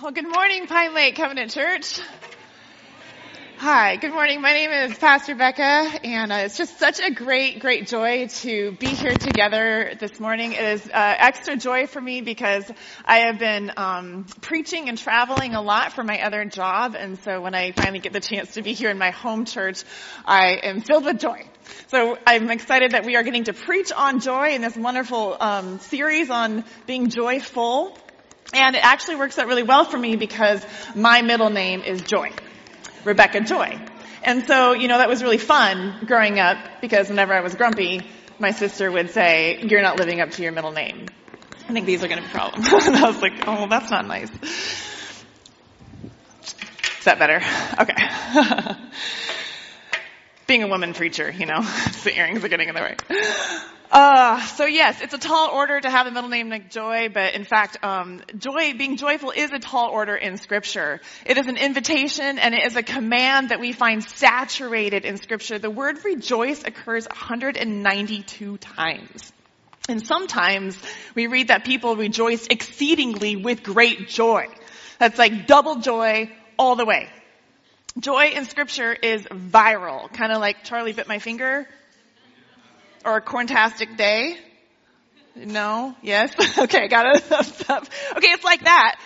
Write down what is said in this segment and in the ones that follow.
Well, good morning, Pine Lake Covenant Church. Hi, good morning. My name is Pastor Becca, and uh, it's just such a great, great joy to be here together this morning. It is uh, extra joy for me because I have been um, preaching and traveling a lot for my other job, and so when I finally get the chance to be here in my home church, I am filled with joy. So I'm excited that we are getting to preach on joy in this wonderful um, series on being joyful. And it actually works out really well for me because my middle name is Joy. Rebecca Joy. And so, you know, that was really fun growing up because whenever I was grumpy, my sister would say, you're not living up to your middle name. I think these are going to be problems. and I was like, oh, that's not nice. Is that better? Okay. Being a woman preacher, you know, the earrings are getting in the way. Uh, so yes, it's a tall order to have a middle name like Joy, but in fact, um, joy, being joyful is a tall order in Scripture. It is an invitation and it is a command that we find saturated in Scripture. The word rejoice occurs 192 times. And sometimes we read that people rejoice exceedingly with great joy. That's like double joy all the way. Joy in Scripture is viral, kind of like Charlie bit my finger or a corntastic day? No? Yes? okay, got it. okay, it's like that,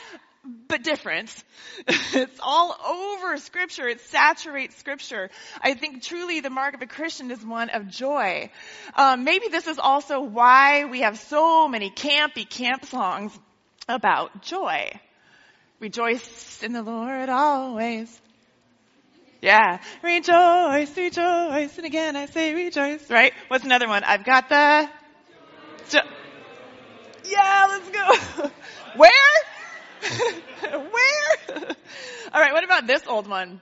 but different. it's all over scripture. It saturates scripture. I think truly the mark of a Christian is one of joy. Um, maybe this is also why we have so many campy camp songs about joy. Rejoice in the Lord always. Yeah. Rejoice, rejoice. And again, I say rejoice, right? What's another one? I've got the, jo- yeah, let's go. Where? Where? All right. What about this old one?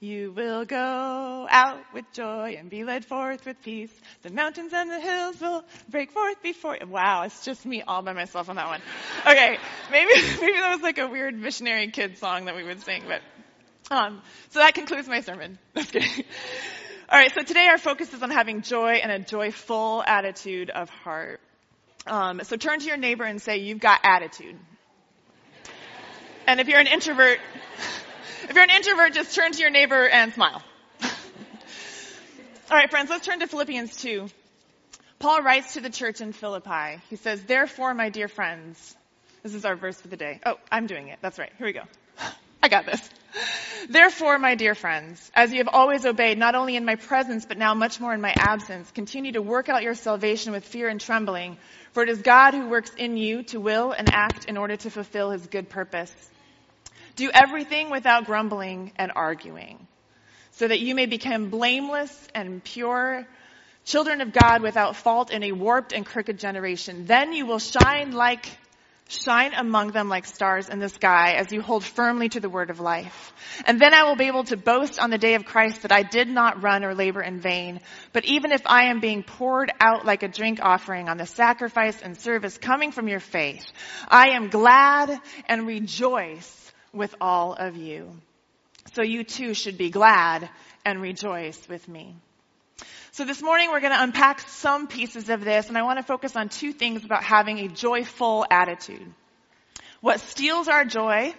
You will go out with joy and be led forth with peace. The mountains and the hills will break forth before you. Wow, it's just me all by myself on that one. Okay, maybe maybe that was like a weird missionary kid song that we would sing, but um, so that concludes my sermon. Just kidding. All right, so today our focus is on having joy and a joyful attitude of heart. Um, so turn to your neighbor and say, "You've got attitude." And if you're an introvert, if you're an introvert, just turn to your neighbor and smile. All right, friends, let's turn to Philippians 2. Paul writes to the church in Philippi. He says, "Therefore, my dear friends." This is our verse for the day. Oh, I'm doing it. That's right. Here we go. I got this. Therefore, my dear friends, as you have always obeyed, not only in my presence, but now much more in my absence, continue to work out your salvation with fear and trembling, for it is God who works in you to will and act in order to fulfill his good purpose. Do everything without grumbling and arguing, so that you may become blameless and pure, children of God without fault in a warped and crooked generation. Then you will shine like Shine among them like stars in the sky as you hold firmly to the word of life. And then I will be able to boast on the day of Christ that I did not run or labor in vain. But even if I am being poured out like a drink offering on the sacrifice and service coming from your faith, I am glad and rejoice with all of you. So you too should be glad and rejoice with me. So this morning we're going to unpack some pieces of this and I want to focus on two things about having a joyful attitude. What steals our joy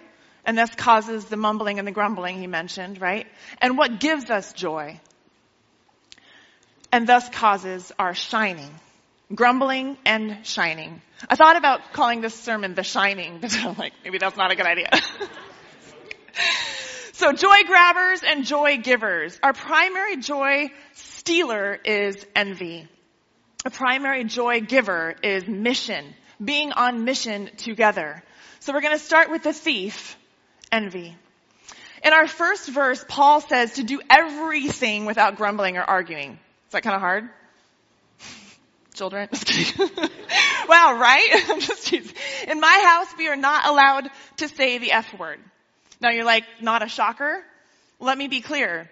and thus causes the mumbling and the grumbling he mentioned, right? And what gives us joy and thus causes our shining. Grumbling and shining. I thought about calling this sermon the shining, but I'm like, maybe that's not a good idea. so joy grabbers and joy givers. Our primary joy stealer is envy. A primary joy giver is mission, being on mission together. So we're going to start with the thief, envy. In our first verse, Paul says to do everything without grumbling or arguing. Is that kind of hard? Children? wow, right? In my house, we are not allowed to say the F word. Now you're like, not a shocker? Let me be clear.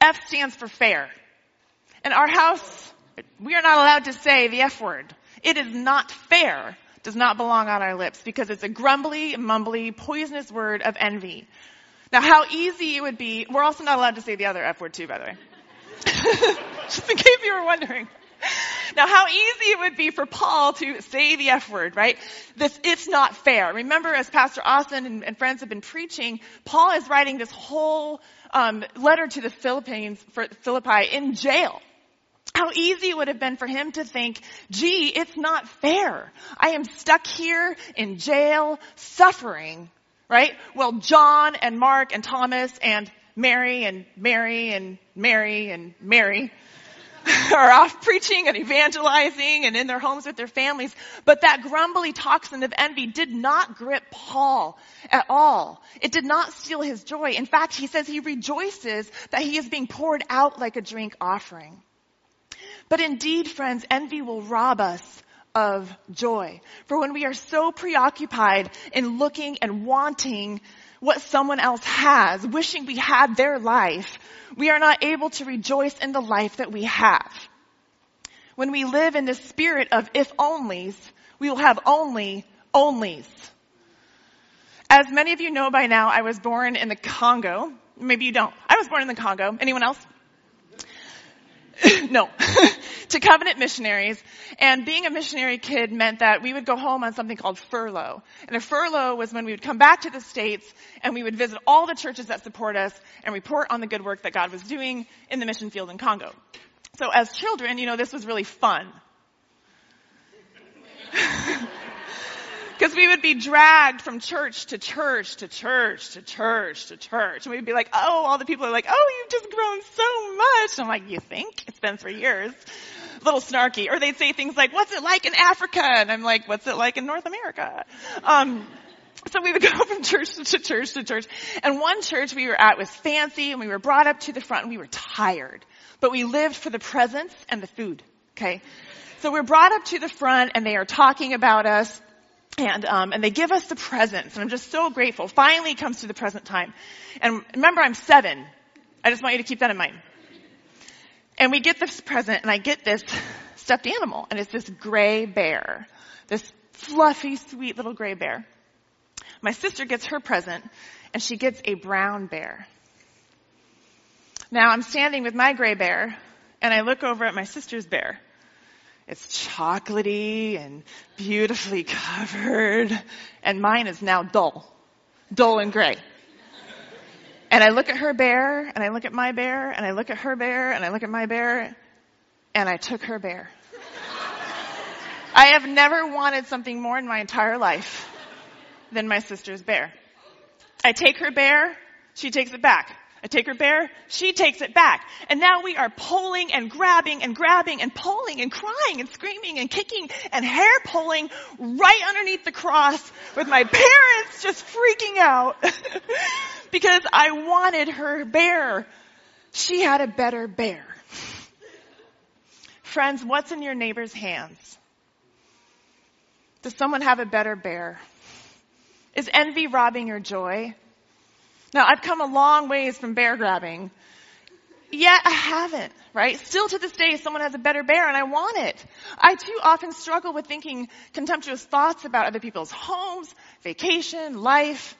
F stands for fair. In our house, we are not allowed to say the F word. It is not fair, does not belong on our lips because it's a grumbly, mumbly, poisonous word of envy. Now how easy it would be, we're also not allowed to say the other F word too, by the way. Just in case you were wondering. Now, how easy it would be for Paul to say the F word, right? This, it's not fair. Remember, as Pastor Austin and, and friends have been preaching, Paul is writing this whole um, letter to the Philippians, for Philippi in jail. How easy it would have been for him to think, gee, it's not fair. I am stuck here in jail, suffering, right? Well, John and Mark and Thomas and Mary and Mary and Mary and Mary are off preaching and evangelizing and in their homes with their families. But that grumbly toxin of envy did not grip Paul at all. It did not steal his joy. In fact, he says he rejoices that he is being poured out like a drink offering. But indeed, friends, envy will rob us of joy. For when we are so preoccupied in looking and wanting what someone else has, wishing we had their life, we are not able to rejoice in the life that we have. When we live in the spirit of if onlys, we will have only onlys. As many of you know by now, I was born in the Congo. Maybe you don't. I was born in the Congo. Anyone else? no, to covenant missionaries. And being a missionary kid meant that we would go home on something called furlough. And a furlough was when we would come back to the States and we would visit all the churches that support us and report on the good work that God was doing in the mission field in Congo. So as children, you know, this was really fun. Because we would be dragged from church to church to church to church to church. And we'd be like, oh, all the people are like, oh, you've just grown so much. I'm like, you think? It's been three years. A little snarky. Or they'd say things like, what's it like in Africa? And I'm like, what's it like in North America? Um, so we would go from church to church to church. And one church we were at was fancy and we were brought up to the front and we were tired. But we lived for the presence and the food. Okay? So we're brought up to the front and they are talking about us and, um, and they give us the presents, and I'm just so grateful. Finally, it comes to the present time. And remember, I'm seven. I just want you to keep that in mind. And we get this present, and I get this stuffed animal, and it's this gray bear. This fluffy, sweet little gray bear. My sister gets her present, and she gets a brown bear. Now, I'm standing with my gray bear, and I look over at my sister's bear. It's chocolatey and beautifully covered. And mine is now dull. Dull and gray. And I look at her bear, and I look at my bear, and I look at her bear, and I look at my bear, and I took her bear. I have never wanted something more in my entire life than my sister's bear. I take her bear, she takes it back. I take her bear, she takes it back. And now we are pulling and grabbing and grabbing and pulling and crying and screaming and kicking and hair pulling right underneath the cross with my parents just freaking out because I wanted her bear. She had a better bear. Friends, what's in your neighbor's hands? Does someone have a better bear? Is envy robbing your joy? Now, I've come a long ways from bear grabbing. Yet I haven't, right? Still to this day, someone has a better bear and I want it. I too often struggle with thinking contemptuous thoughts about other people's homes, vacation, life,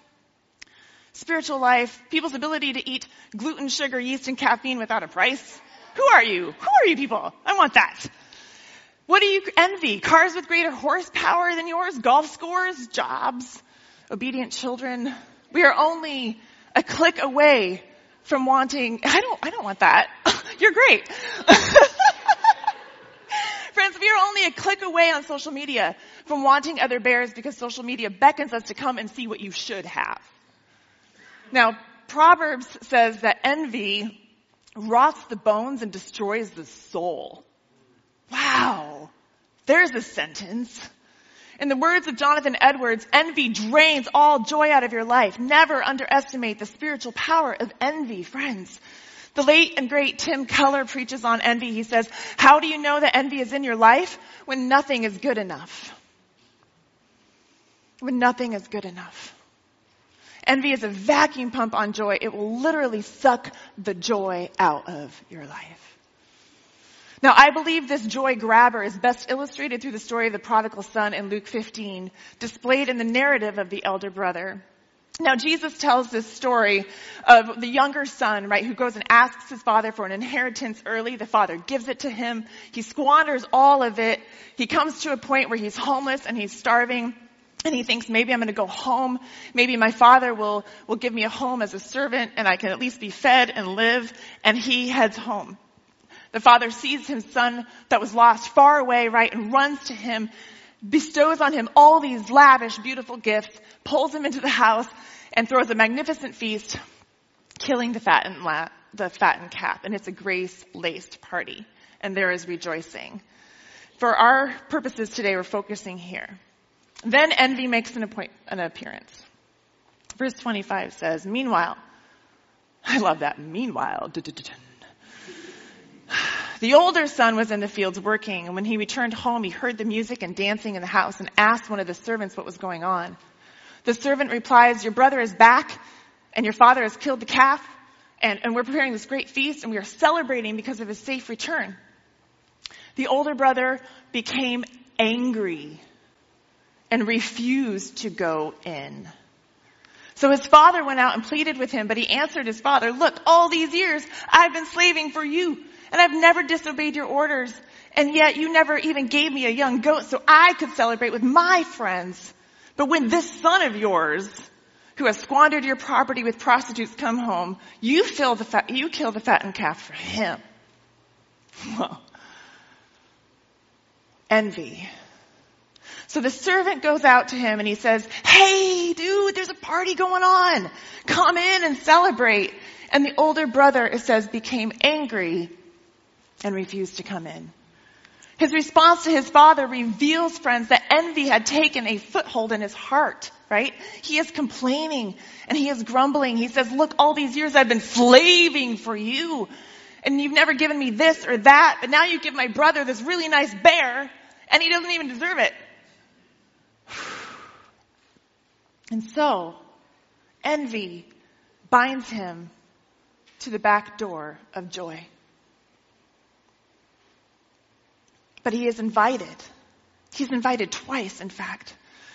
spiritual life, people's ability to eat gluten, sugar, yeast, and caffeine without a price. Who are you? Who are you people? I want that. What do you envy? Cars with greater horsepower than yours? Golf scores? Jobs? Obedient children? We are only a click away from wanting, I don't, I don't want that. You're great. Friends, we are only a click away on social media from wanting other bears because social media beckons us to come and see what you should have. Now, Proverbs says that envy rots the bones and destroys the soul. Wow. There's a sentence. In the words of Jonathan Edwards, envy drains all joy out of your life. Never underestimate the spiritual power of envy, friends. The late and great Tim Keller preaches on envy. He says, how do you know that envy is in your life? When nothing is good enough. When nothing is good enough. Envy is a vacuum pump on joy. It will literally suck the joy out of your life. Now, I believe this joy grabber is best illustrated through the story of the prodigal son in Luke 15, displayed in the narrative of the elder brother. Now Jesus tells this story of the younger son, right, who goes and asks his father for an inheritance early. The father gives it to him. He squanders all of it. He comes to a point where he's homeless and he's starving. And he thinks maybe I'm going to go home. Maybe my father will, will give me a home as a servant and I can at least be fed and live. And he heads home. The father sees his son that was lost far away, right, and runs to him, bestows on him all these lavish, beautiful gifts, pulls him into the house, and throws a magnificent feast, killing the fattened, la- the fattened calf. And it's a grace-laced party. And there is rejoicing. For our purposes today, we're focusing here. Then envy makes an, appoint- an appearance. Verse 25 says, Meanwhile, I love that. Meanwhile, the older son was in the fields working, and when he returned home, he heard the music and dancing in the house and asked one of the servants what was going on. The servant replies, Your brother is back, and your father has killed the calf, and, and we're preparing this great feast, and we are celebrating because of his safe return. The older brother became angry and refused to go in. So his father went out and pleaded with him, but he answered his father, look, all these years I've been slaving for you and I've never disobeyed your orders. And yet you never even gave me a young goat so I could celebrate with my friends. But when this son of yours, who has squandered your property with prostitutes come home, you fill the fat, you kill the fattened calf for him. Well, envy so the servant goes out to him and he says, Hey, dude, there's a party going on. Come in and celebrate. And the older brother, it says, became angry and refused to come in. His response to his father reveals, friends, that envy had taken a foothold in his heart, right? He is complaining and he is grumbling. He says, look, all these years I've been slaving for you and you've never given me this or that, but now you give my brother this really nice bear and he doesn't even deserve it. And so, envy binds him to the back door of joy. But he is invited. He's invited twice, in fact.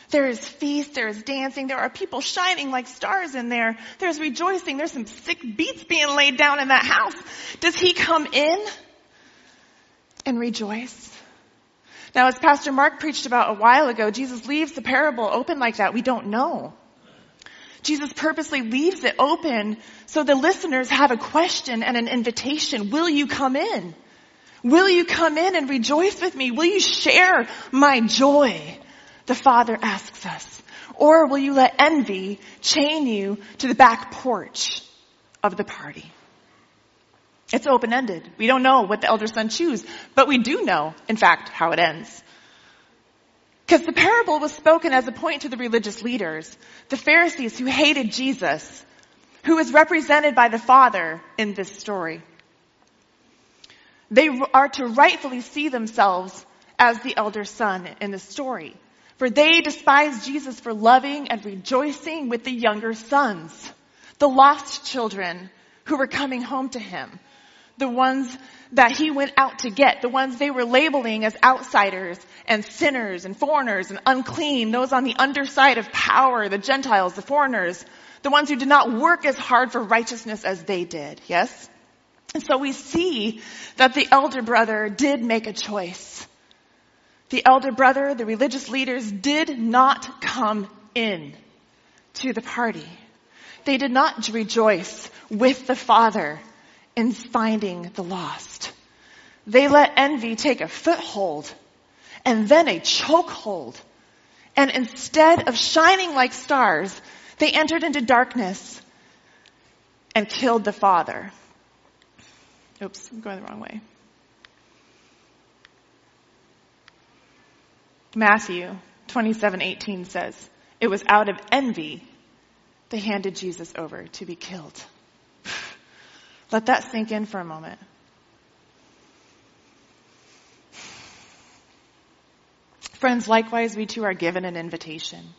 There is feast, there is dancing, there are people shining like stars in there. There's rejoicing, there's some sick beats being laid down in that house. Does he come in and rejoice? Now, as Pastor Mark preached about a while ago, Jesus leaves the parable open like that. We don't know. Jesus purposely leaves it open so the listeners have a question and an invitation. Will you come in? Will you come in and rejoice with me? Will you share my joy? The Father asks us. Or will you let envy chain you to the back porch of the party? It's open-ended. We don't know what the elder son chooses, but we do know, in fact, how it ends. Because the parable was spoken as a point to the religious leaders, the Pharisees who hated Jesus, who is represented by the Father in this story. They are to rightfully see themselves as the elder son in the story. For they despise Jesus for loving and rejoicing with the younger sons, the lost children who were coming home to him the ones that he went out to get, the ones they were labeling as outsiders and sinners and foreigners and unclean, those on the underside of power, the Gentiles, the foreigners, the ones who did not work as hard for righteousness as they did. Yes? And so we see that the elder brother did make a choice. The elder brother, the religious leaders did not come in to the party. They did not rejoice with the father in finding the lost. They let envy take a foothold and then a chokehold. And instead of shining like stars, they entered into darkness and killed the father. Oops, I'm going the wrong way. Matthew 27:18 says, "It was out of envy they handed Jesus over to be killed." Let that sink in for a moment. Friends, likewise, we too are given an invitation.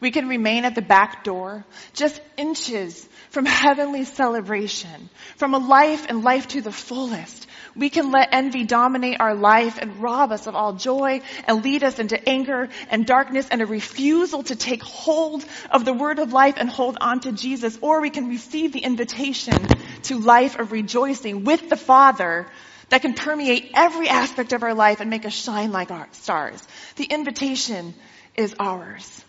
We can remain at the back door, just inches from heavenly celebration, from a life and life to the fullest. We can let envy dominate our life and rob us of all joy and lead us into anger and darkness and a refusal to take hold of the word of life and hold on to Jesus. Or we can receive the invitation to life of rejoicing with the Father that can permeate every aspect of our life and make us shine like our stars. The invitation is ours.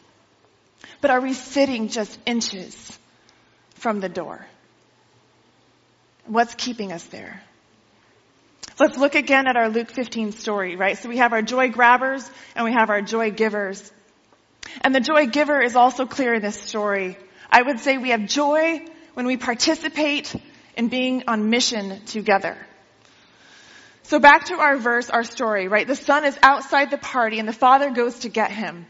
But are we sitting just inches from the door? What's keeping us there? Let's look again at our Luke 15 story, right? So we have our joy grabbers and we have our joy givers. And the joy giver is also clear in this story. I would say we have joy when we participate in being on mission together. So back to our verse, our story, right? The son is outside the party and the father goes to get him.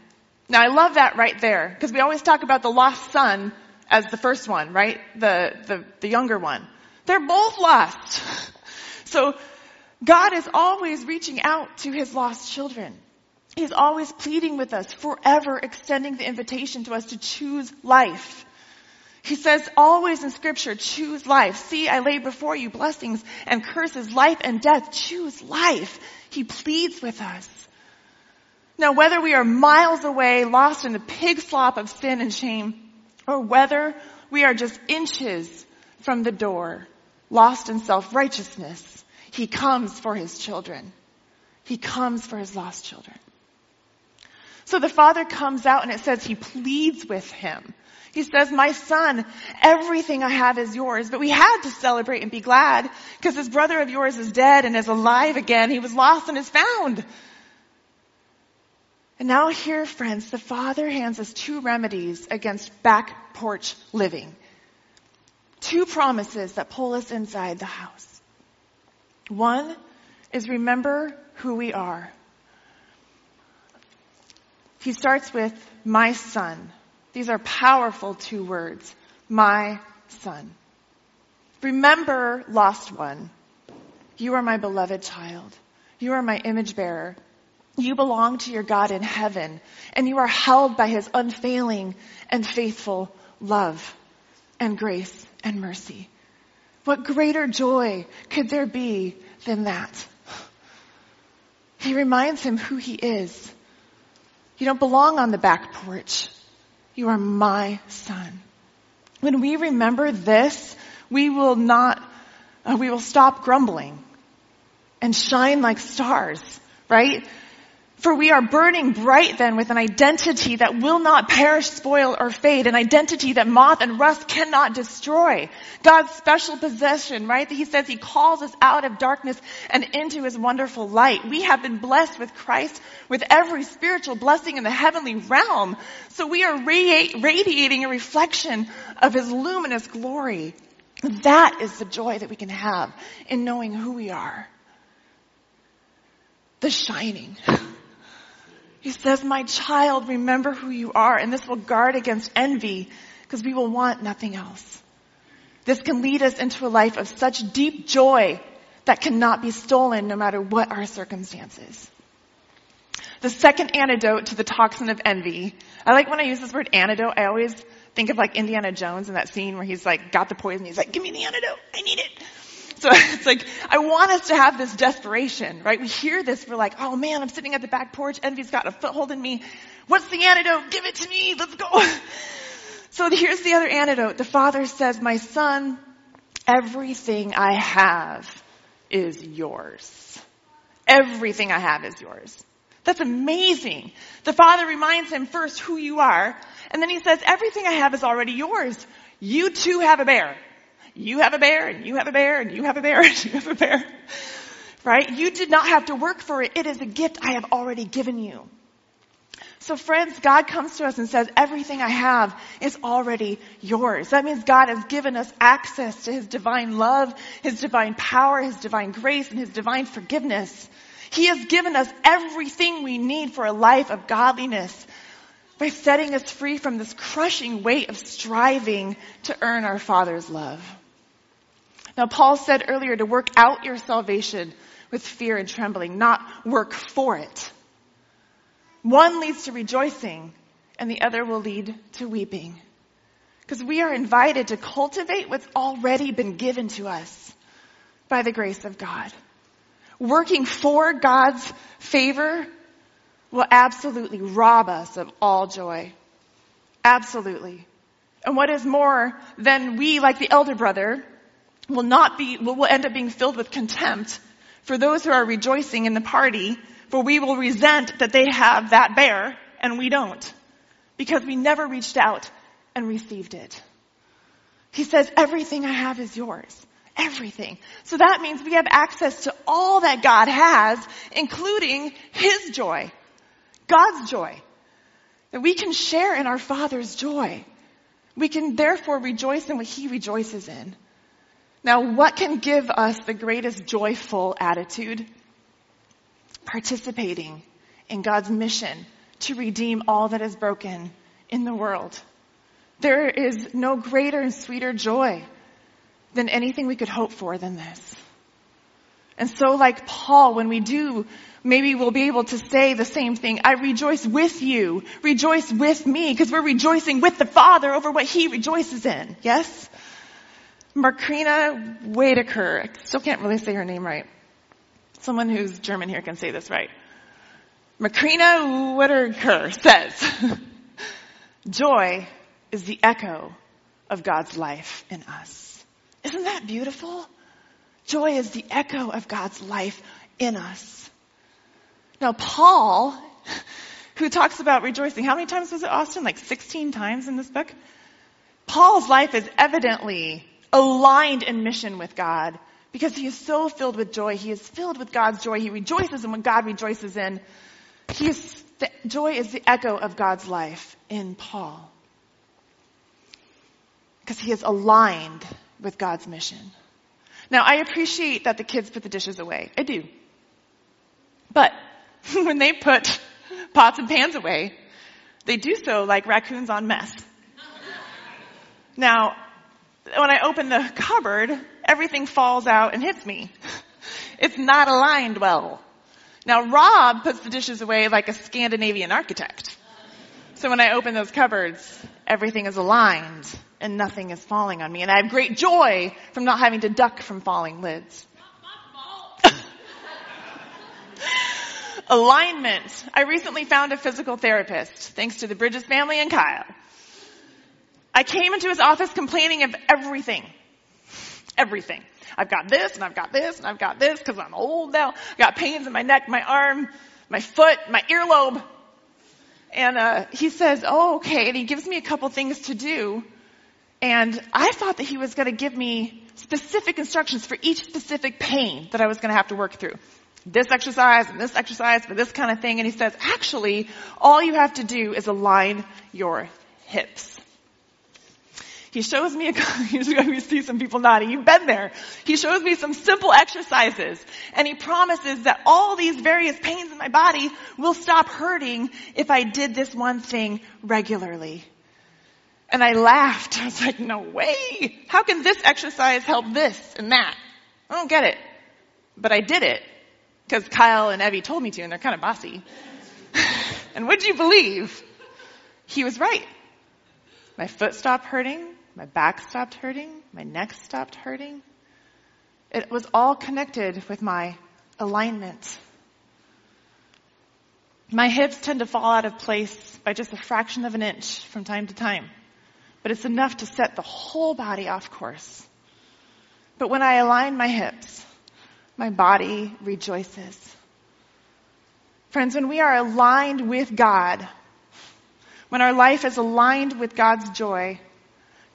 Now I love that right there, because we always talk about the lost son as the first one, right? The, the, the younger one. They're both lost. So God is always reaching out to his lost children. He's always pleading with us, forever extending the invitation to us to choose life. He says always in scripture, choose life. See, I lay before you blessings and curses, life and death. Choose life. He pleads with us. Now, whether we are miles away, lost in the pig slop of sin and shame, or whether we are just inches from the door, lost in self-righteousness, He comes for His children. He comes for His lost children. So the Father comes out and it says He pleads with Him. He says, my son, everything I have is yours. But we had to celebrate and be glad because this brother of yours is dead and is alive again. He was lost and is found. And now here, friends, the Father hands us two remedies against back porch living. Two promises that pull us inside the house. One is remember who we are. He starts with, my son. These are powerful two words. My son. Remember, lost one. You are my beloved child. You are my image bearer. You belong to your God in heaven, and you are held by his unfailing and faithful love and grace and mercy. What greater joy could there be than that? He reminds him who he is. You don't belong on the back porch. You are my son. When we remember this, we will not, uh, we will stop grumbling and shine like stars, right? For we are burning bright then with an identity that will not perish, spoil, or fade, an identity that moth and rust cannot destroy. God's special possession, right? He says He calls us out of darkness and into His wonderful light. We have been blessed with Christ with every spiritual blessing in the heavenly realm. So we are radiating a reflection of His luminous glory. That is the joy that we can have in knowing who we are. The shining. He says, my child, remember who you are, and this will guard against envy, because we will want nothing else. This can lead us into a life of such deep joy that cannot be stolen no matter what our circumstances. The second antidote to the toxin of envy, I like when I use this word antidote, I always think of like Indiana Jones in that scene where he's like got the poison, he's like, give me the antidote, I need it. So it's like, I want us to have this desperation, right? We hear this, we're like, oh man, I'm sitting at the back porch, envy's got a foothold in me. What's the antidote? Give it to me, let's go. So here's the other antidote. The father says, my son, everything I have is yours. Everything I have is yours. That's amazing. The father reminds him first who you are, and then he says, everything I have is already yours. You too have a bear. You have a bear, and you have a bear, and you have a bear, and you have a bear. Right? You did not have to work for it. It is a gift I have already given you. So friends, God comes to us and says, everything I have is already yours. That means God has given us access to His divine love, His divine power, His divine grace, and His divine forgiveness. He has given us everything we need for a life of godliness by setting us free from this crushing weight of striving to earn our Father's love. Now, Paul said earlier to work out your salvation with fear and trembling, not work for it. One leads to rejoicing and the other will lead to weeping. Because we are invited to cultivate what's already been given to us by the grace of God. Working for God's favor will absolutely rob us of all joy. Absolutely. And what is more, then we, like the elder brother, will not be, will end up being filled with contempt for those who are rejoicing in the party, for we will resent that they have that bear and we don't. Because we never reached out and received it. He says, everything I have is yours. Everything. So that means we have access to all that God has, including His joy. God's joy. That we can share in our Father's joy. We can therefore rejoice in what He rejoices in. Now, what can give us the greatest joyful attitude? Participating in God's mission to redeem all that is broken in the world. There is no greater and sweeter joy than anything we could hope for than this. And so like Paul, when we do, maybe we'll be able to say the same thing. I rejoice with you. Rejoice with me because we're rejoicing with the Father over what he rejoices in. Yes? Macrina Wiederkehr. I still can't really say her name right. Someone who's German here can say this right. Macrina Wiederkehr says, joy is the echo of God's life in us. Isn't that beautiful? Joy is the echo of God's life in us. Now, Paul, who talks about rejoicing, how many times was it, Austin? Like 16 times in this book? Paul's life is evidently aligned in mission with God because he is so filled with joy. He is filled with God's joy. He rejoices in what God rejoices in. He is, the, joy is the echo of God's life in Paul because he is aligned with God's mission. Now, I appreciate that the kids put the dishes away. I do. But when they put pots and pans away, they do so like raccoons on mess. Now, when I open the cupboard, everything falls out and hits me. It's not aligned well. Now, Rob puts the dishes away like a Scandinavian architect. So when I open those cupboards, everything is aligned and nothing is falling on me. And I have great joy from not having to duck from falling lids. Alignment. I recently found a physical therapist, thanks to the Bridges family and Kyle. I came into his office complaining of everything. Everything. I've got this and I've got this and I've got this because I'm old now. I've got pains in my neck, my arm, my foot, my earlobe. And uh, he says, oh, okay. And he gives me a couple things to do. And I thought that he was going to give me specific instructions for each specific pain that I was going to have to work through. This exercise and this exercise for this kind of thing. And he says, actually, all you have to do is align your hips. He shows me a, we see some people nodding. You've been there. He shows me some simple exercises and he promises that all these various pains in my body will stop hurting if I did this one thing regularly. And I laughed. I was like, no way. How can this exercise help this and that? I don't get it. But I did it because Kyle and Evie told me to and they're kind of bossy. and would you believe? He was right. My foot stopped hurting. My back stopped hurting. My neck stopped hurting. It was all connected with my alignment. My hips tend to fall out of place by just a fraction of an inch from time to time, but it's enough to set the whole body off course. But when I align my hips, my body rejoices. Friends, when we are aligned with God, when our life is aligned with God's joy,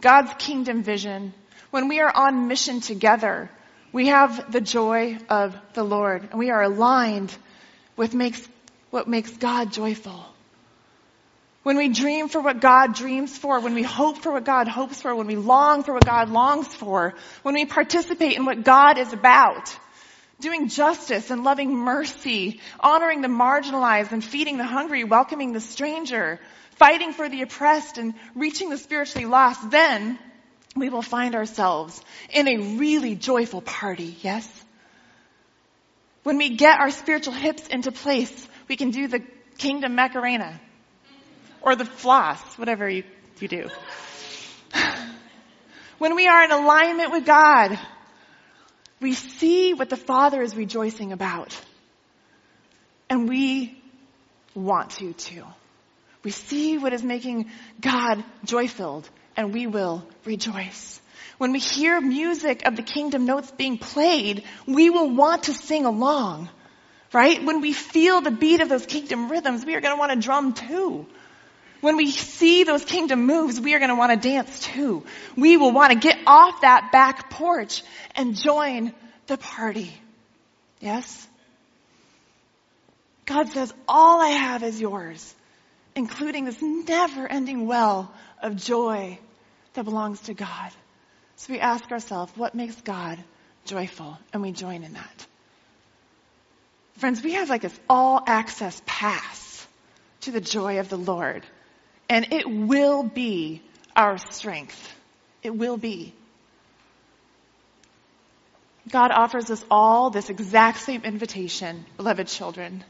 God's kingdom vision, when we are on mission together, we have the joy of the Lord and we are aligned with makes, what makes God joyful. When we dream for what God dreams for, when we hope for what God hopes for, when we long for what God longs for, when we participate in what God is about, doing justice and loving mercy, honoring the marginalized and feeding the hungry, welcoming the stranger, fighting for the oppressed and reaching the spiritually lost, then we will find ourselves in a really joyful party, yes? When we get our spiritual hips into place, we can do the kingdom Macarena. or the floss, whatever you, you do. When we are in alignment with God, we see what the Father is rejoicing about. And we want to too. We see what is making God joy filled and we will rejoice. When we hear music of the kingdom notes being played, we will want to sing along, right? When we feel the beat of those kingdom rhythms, we are going to want to drum too. When we see those kingdom moves, we are going to want to dance too. We will want to get off that back porch and join the party. Yes? God says, all I have is yours, including this never ending well of joy that belongs to God. So we ask ourselves, what makes God joyful? And we join in that. Friends, we have like this all access pass to the joy of the Lord. And it will be our strength. It will be. God offers us all this exact same invitation, beloved children.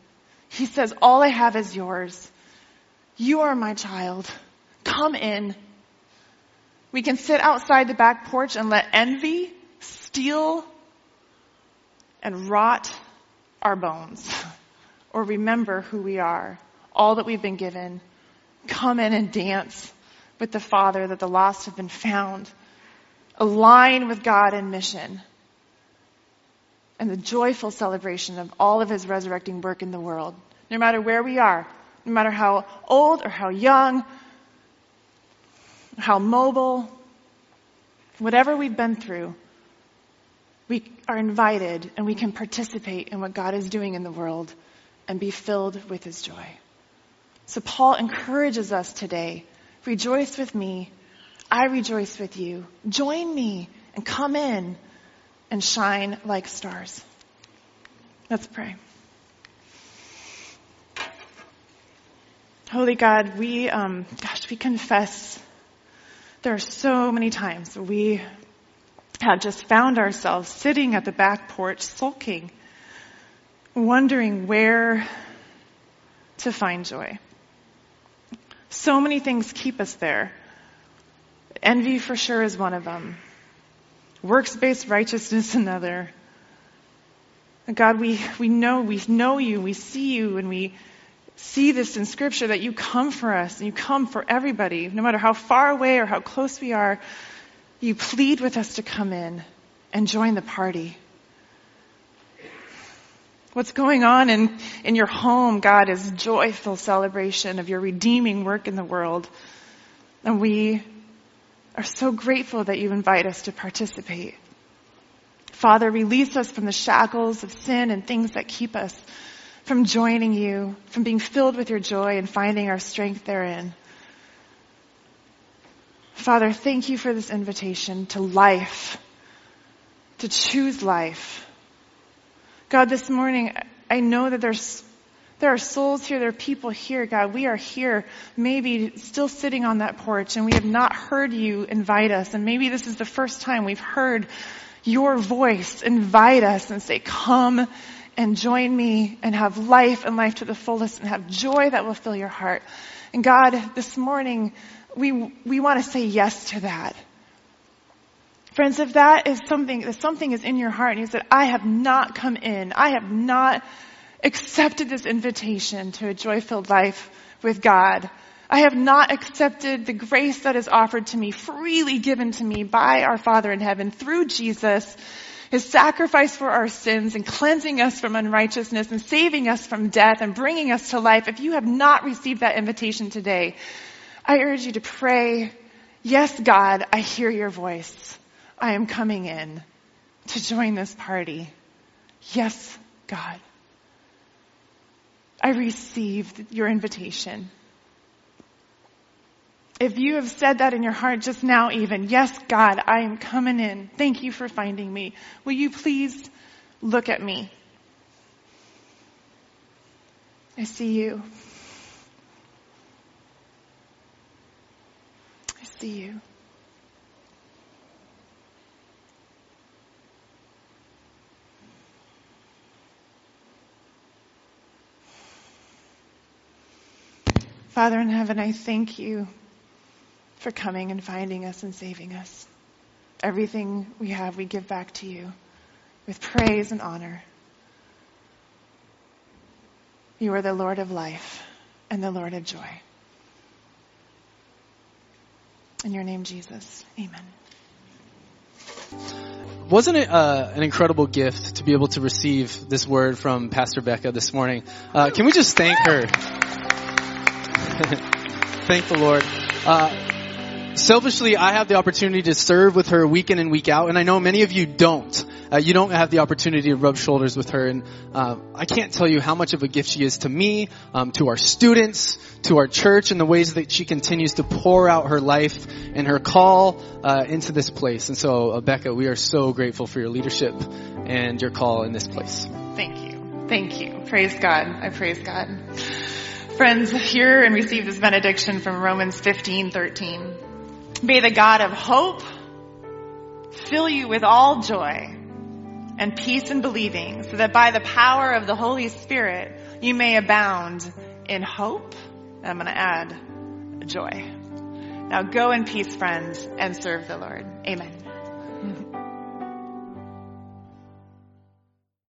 He says, all I have is yours. You are my child. Come in. We can sit outside the back porch and let envy steal and rot our bones or remember who we are, all that we've been given. Come in and dance with the Father that the lost have been found. Align with God in mission and the joyful celebration of all of his resurrecting work in the world, no matter where we are, no matter how old or how young, how mobile, whatever we've been through, we are invited and we can participate in what God is doing in the world and be filled with his joy. So Paul encourages us today, rejoice with me. I rejoice with you. Join me and come in and shine like stars. Let's pray. Holy God, we, um, gosh, we confess there are so many times we have just found ourselves sitting at the back porch sulking, wondering where to find joy. So many things keep us there. Envy for sure is one of them. Works-based righteousness another. God, we, we know, we know you, we see you, and we see this in scripture that you come for us and you come for everybody, no matter how far away or how close we are. You plead with us to come in and join the party. What's going on in, in your home, God, is joyful celebration of your redeeming work in the world. And we are so grateful that you invite us to participate. Father, release us from the shackles of sin and things that keep us from joining you, from being filled with your joy and finding our strength therein. Father, thank you for this invitation to life, to choose life God, this morning, I know that there's there are souls here, there are people here, God. We are here, maybe still sitting on that porch, and we have not heard you invite us. And maybe this is the first time we've heard your voice invite us and say, Come and join me and have life and life to the fullest and have joy that will fill your heart. And God, this morning, we, we want to say yes to that. Friends, if that is something, if something is in your heart and you said, I have not come in, I have not accepted this invitation to a joy-filled life with God, I have not accepted the grace that is offered to me, freely given to me by our Father in heaven through Jesus, his sacrifice for our sins and cleansing us from unrighteousness and saving us from death and bringing us to life. If you have not received that invitation today, I urge you to pray, yes, God, I hear your voice. I am coming in to join this party. Yes, God. I received your invitation. If you have said that in your heart just now even, yes, God, I am coming in. Thank you for finding me. Will you please look at me? I see you. I see you. Father in heaven, I thank you for coming and finding us and saving us. Everything we have, we give back to you with praise and honor. You are the Lord of life and the Lord of joy. In your name, Jesus. Amen. Wasn't it uh, an incredible gift to be able to receive this word from Pastor Becca this morning? Uh, can we just thank her? thank the Lord. Uh, selfishly, I have the opportunity to serve with her week in and week out, and I know many of you don't. Uh, you don't have the opportunity to rub shoulders with her, and uh, I can't tell you how much of a gift she is to me, um, to our students, to our church, and the ways that she continues to pour out her life and her call uh, into this place. And so, Becca, we are so grateful for your leadership and your call in this place. Thank you. Thank you. Praise God. I praise God. Friends, hear and receive this benediction from Romans 15, 13. May the God of hope fill you with all joy and peace in believing so that by the power of the Holy Spirit you may abound in hope. And I'm going to add joy. Now go in peace, friends, and serve the Lord. Amen.